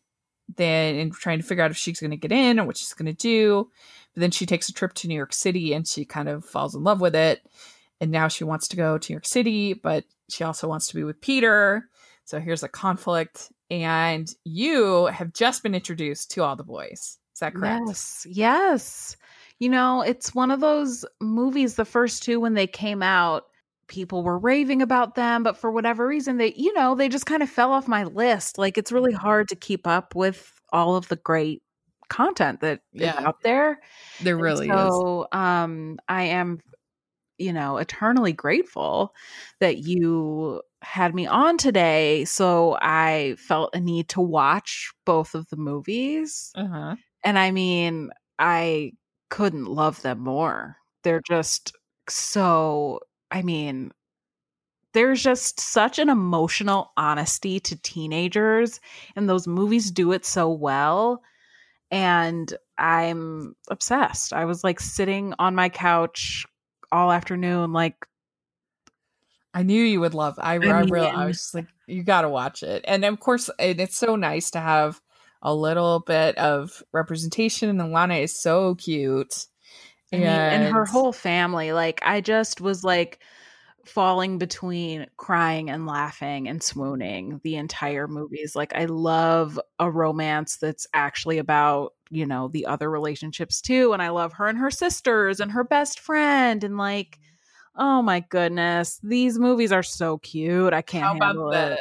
then and trying to figure out if she's going to get in or what she's going to do. But then she takes a trip to New York City and she kind of falls in love with it. And now she wants to go to New York City, but she also wants to be with Peter. So here's a conflict. And you have just been introduced to all the boys. Is that correct? Yes. Yes. You know, it's one of those movies, the first two, when they came out, people were raving about them, but for whatever reason, they, you know, they just kind of fell off my list. Like it's really hard to keep up with all of the great content that Yeah. is out there. There And really is. so, um, I am, you know, eternally grateful that you had me on today. So I felt a need to watch both of the movies. Uh-huh. And I mean, I couldn't love them more. They're just so, I mean, there's just such an emotional honesty to teenagers, and those movies do it so well. And I'm obsessed. I was like sitting on my couch all afternoon, like, I knew you would love. I, I, I really, I was just like, you got to watch it. And of course, and it's so nice to have a little bit of representation. And Lana is so cute. Mean, and her whole family. Like, I just was like falling between crying and laughing and swooning the entire movies. Like, I love a romance that's actually about, you know, the other relationships too. And I love her and her sisters and her best friend. And like, oh my goodness, these movies are so cute. I can't How about handle the it.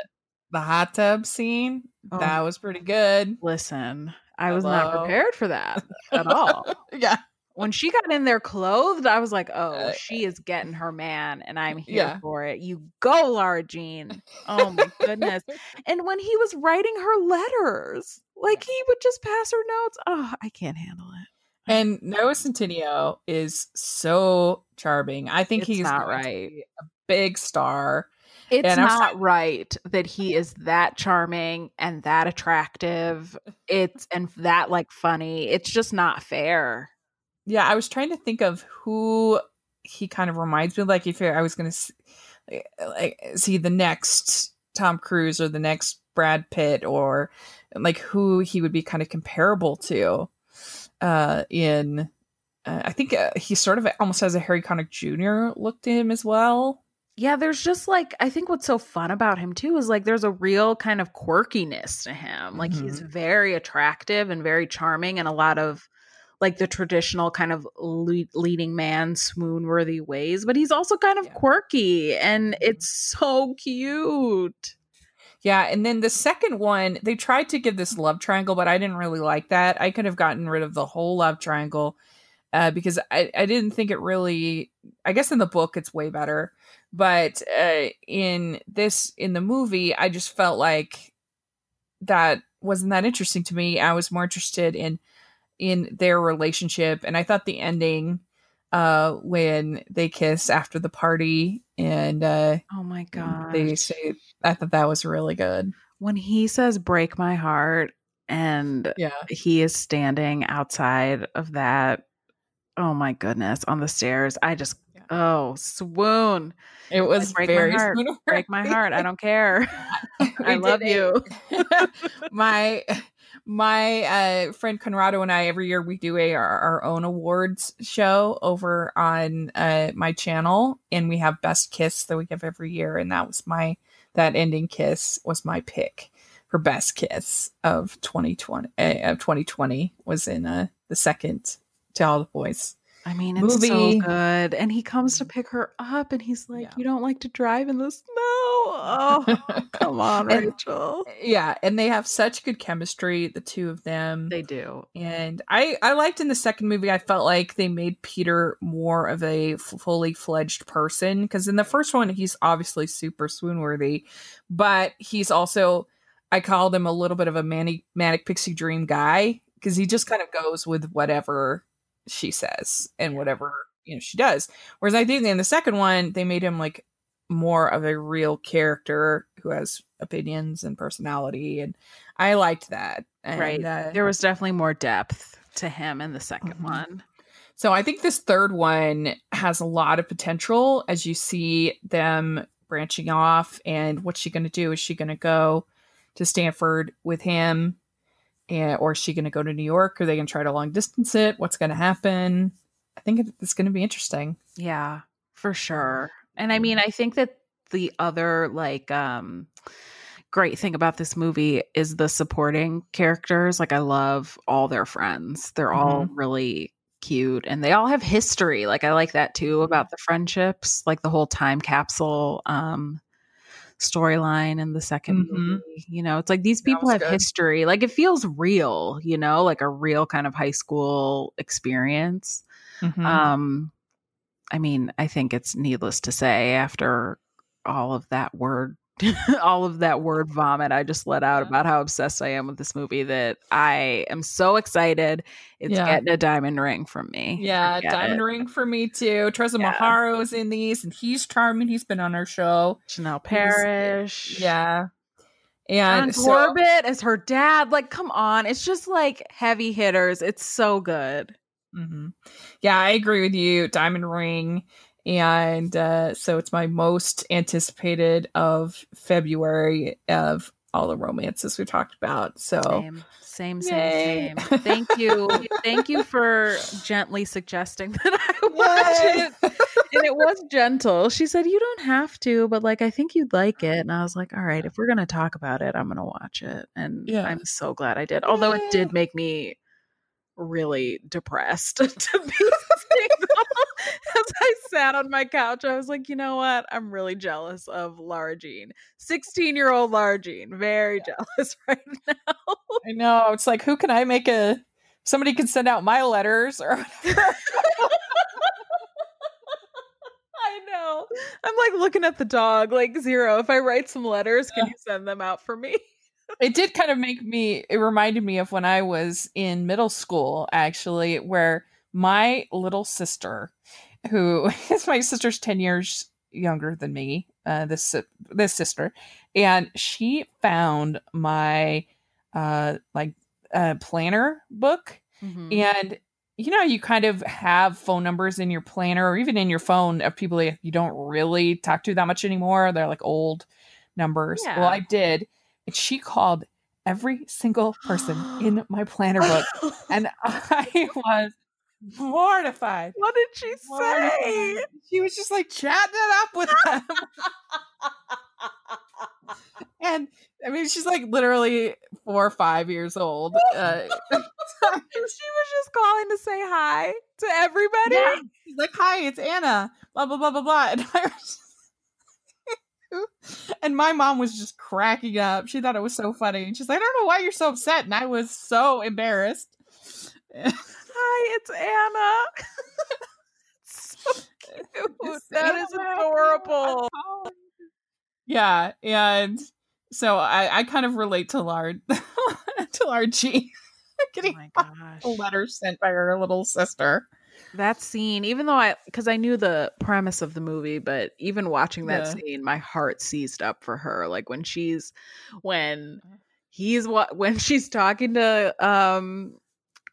the hot tub scene? Oh. That was pretty good. Listen, I was not prepared for that at *laughs* all. yeah. When she got in there clothed, I was like, oh, Uh, she is getting her man, and I'm here Yeah. for it. You go, Lara Jean. Oh my goodness. *laughs* And when he was writing her letters, like he would just pass her notes. Oh, I can't handle it. And Noah Centineo is so charming. I think It's he's not right. a big star. It's And not right that he is that charming and that attractive. It's and that like funny. It's just not fair. Yeah, I was trying to think of who he kind of reminds me of. Like if I was going to like see the next Tom Cruise or the next Brad Pitt or like who he would be kind of comparable to uh in uh, I think uh, he sort of almost has a Harry Connick Jr. look to him as well. Yeah, there's just like I think what's so fun about him too is like there's a real kind of quirkiness to him. Like he's very attractive and very charming and a lot of like the traditional kind of le- leading man swoon worthy ways, but he's also kind of Yeah. quirky and it's so cute. Yeah, and then the second one, they tried to give this love triangle, but I didn't really like that. I could have gotten rid of the whole love triangle uh, because I, I didn't think it really. I guess in the book it's way better, but uh, in this in the movie, I just felt like that wasn't that interesting to me. I was more interested in in their relationship, and I thought the ending uh when they kiss after the party and uh Oh my god. they say I thought that was really good. when he says break my heart and Yeah. he is standing outside of that oh my goodness on the stairs i just Yeah. oh swoon It was break my very heart. spoon break my heart i *laughs* don't care *laughs* i love you *laughs* my my uh friend Conrado and I every year we do a our, our own awards show over on uh my channel and we have best kiss that we give every year and that was my that ending kiss was my pick for best kiss of 2020 uh, of 2020 was in uh the second to all the boys i mean it's so good. And he comes to pick her up and he's like Yeah. you don't like to drive in the snow oh *laughs* come on And- rachel yeah and they have such good chemistry the two of them they do and I I liked in the second movie. I felt like they made Peter more of a f- fully fledged person because in the first one he's obviously super swoon worthy, but he's also I called him a little bit of a manic manic pixie dream guy because he just kind of goes with whatever she says and whatever you know she does. Whereas I think in the second one they made him like more of a real character who has opinions and personality, and I liked that. And, right. Uh, There was definitely more depth to him in the 2nd Mhm. one. So I think this third one has a lot of potential as you see them branching off and what's she going to do? Is she going to go to Stanford with him and or is she going to go to New York? Are they going to try to long distance it? What's going to happen? I think it's going to be interesting. Yeah, for sure. And I mean, I think that the other like um great thing about this movie is the supporting characters. Like I love all their friends. They're all really cute and they all have history. Like I like that too about the friendships, like the whole time capsule um storyline in the 2nd Mhm. movie. You know, it's like these people have good. history. Like it feels real, you know, like a real kind of high school experience. Mhm. Um, I mean, I think it's needless to say after all of that word, *laughs* all of that word vomit I just let out Yeah. about how obsessed I am with this movie that I am so excited. It's Yeah. getting a diamond ring from me. yeah, Forget Diamond it. Ring for me too. Trezzo Yeah. Mahoro's in these and he's charming. He's been on our show. Janel He's- Parrish. Yeah. John And so, Corbett as her dad. Like, come on. It's just like heavy hitters. It's so good. Hmm Yeah, I agree with you. Diamond Ring. And uh, so it's my most anticipated of February of all the romances we talked about. So Same, same, same, same. Thank you, *laughs* thank you for gently suggesting *laughs* that I *laughs* watch Yay. it. And it was gentle. She said, "You don't have to, but like I think you'd like it." And I was like, "All right, if we're gonna talk about it, I'm gonna watch it." And Yeah. I'm so glad I did. Although it did make me really depressed *laughs* to be single. As I sat on my couch, I was like, you know what? I'm really jealous of Lara Jean. 16 year old Lara Jean. Very jealous *laughs* right now. I know it's like, who can I make a? Somebody can send out my letters or. I know. I'm like looking at the dog, like zero. If I write some letters, can you send them out for me? It did kind of make me it reminded me of when i was in middle school actually where my little sister who *laughs* is my sister's 10 years younger than me uh this this sister and she found my uh like uh planner book Mm-hmm. and you know you kind of have phone numbers in your planner or even in your phone of people you don't really talk to that much anymore they're like old numbers Yeah. well i did and she called every single person in *gasps* my planner book and *laughs* i was mortified what did she say? She was just like chatting it up with them *laughs* and i mean she's like literally four or five years old uh, *laughs* she was just calling to say hi to everybody. Yeah. She's like, "Hi, it's Anna." Blah blah blah blah blah. And I was *laughs* and my mom was just cracking up. She thought it was so funny. And she's like, "I don't know why you're so upset." And I was so embarrassed. *laughs* Hi, it's Anna. *laughs* so cute. That is adorable. Yeah, and so I, I kind of relate to Lard to Lard G Oh getting my a gosh. letter sent by her little sister. That scene, even though I, because I knew the premise of the movie, but even watching that Yeah. scene, my heart seized up for her. Like when she's, when he's what, *laughs* when she's talking to um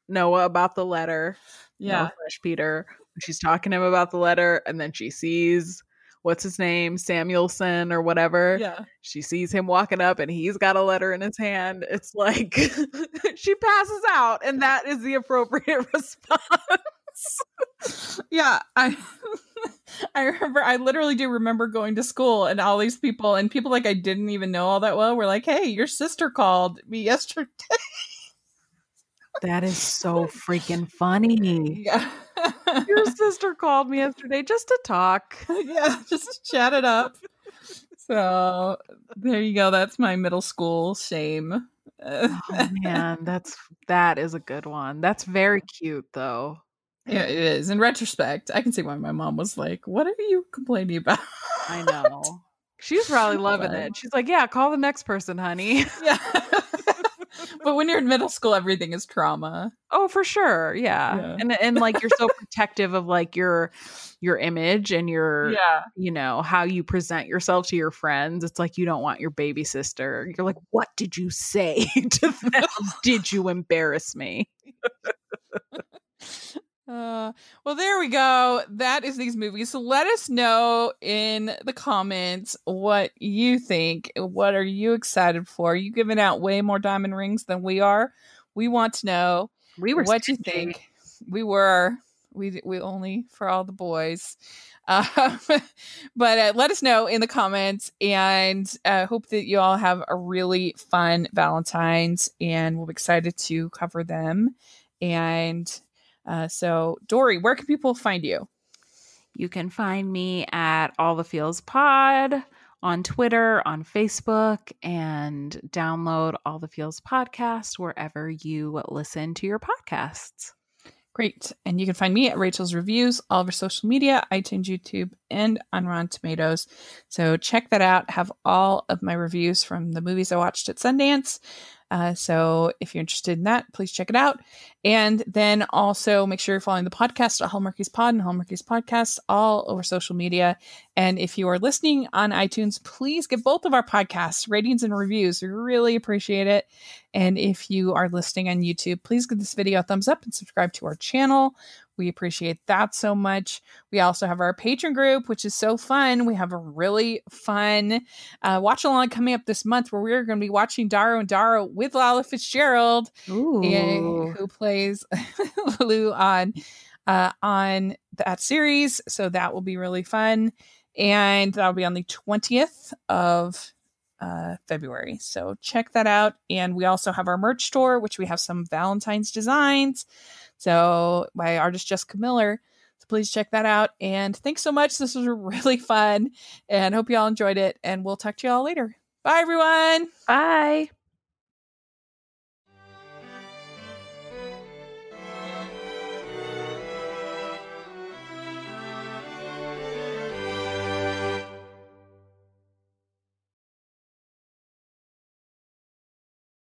Noah about the letter, Yeah, Noah slash Peter, she's talking to him about the letter, and then she sees what's his name, Samuelson or whatever. yeah. She sees him walking up and he's got a letter in his hand. It's like *laughs* she passes out, and that is the appropriate *laughs* response. *laughs* yeah i *laughs* i remember i literally do remember going to school and all these people and people like i didn't even know all that well were like hey your sister called me yesterday That is so *laughs* freaking funny. yeah Your sister called me yesterday just to talk. yeah just to chat it up so there you go that's my middle school shame Oh man, that's that is a good one. That's very cute though. Yeah it is in retrospect i can see why my mom was like what are you complaining about I know. She's probably *laughs* loving But- it. She's like, "Yeah, call the next person, honey." *laughs* yeah *laughs* but when you're in middle school, everything is trauma. Oh, for sure. Yeah. Yeah. And and like you're so protective of like your your image and your Yeah. you know, how you present yourself to your friends. It's like you don't want your baby sister. You're like, "What did you say to them? did you embarrass me?" Uh, well, there we go. That is these movies. So let us know in the comments what you think. What are you excited for? You giving out way more diamond rings than we are. We want to know We were what you think. We were. We we only for all the boys. *laughs* Uh, but uh, let us know in the comments and uh, hope that you all have a really fun Valentine's and we'll be excited to cover them. And uh, so, Dory, where can people find you? You can find me at All the Feels Pod on Twitter, on Facebook, and download All the Feels podcast wherever you listen to your podcasts. Great. And you can find me at Rachel's Reviews, all over social media, iTunes, YouTube, and on Rotten Tomatoes. So check that out. Have all of my reviews from the movies I watched at Sundance. Uh, so if you're interested in that, please check it out. And then also make sure you're following the podcast Hallmarkies Pod and Hallmarkies Podcast all over social media. And if you are listening on iTunes, please give both of our podcasts ratings and reviews. We really appreciate it. And if you are listening on YouTube, please give this video a thumbs up and subscribe to our channel. We appreciate that so much. We also have our Patreon group, which is so fun. We have a really fun uh, watch along coming up this month where we're going to be watching Darrow and Darrow with Lala Fitzgerald, and who plays *laughs* Lou on uh, on that series. So that will be really fun, and that'll be on the twentieth of uh, February. So check that out. And we also have our merch store, which we have some Valentine's designs. So by artist Jessica Miller. So please check that out. And thanks so much. This was *laughs* really fun. And hope you all enjoyed it. And we'll talk to you all later. Bye, everyone. Bye.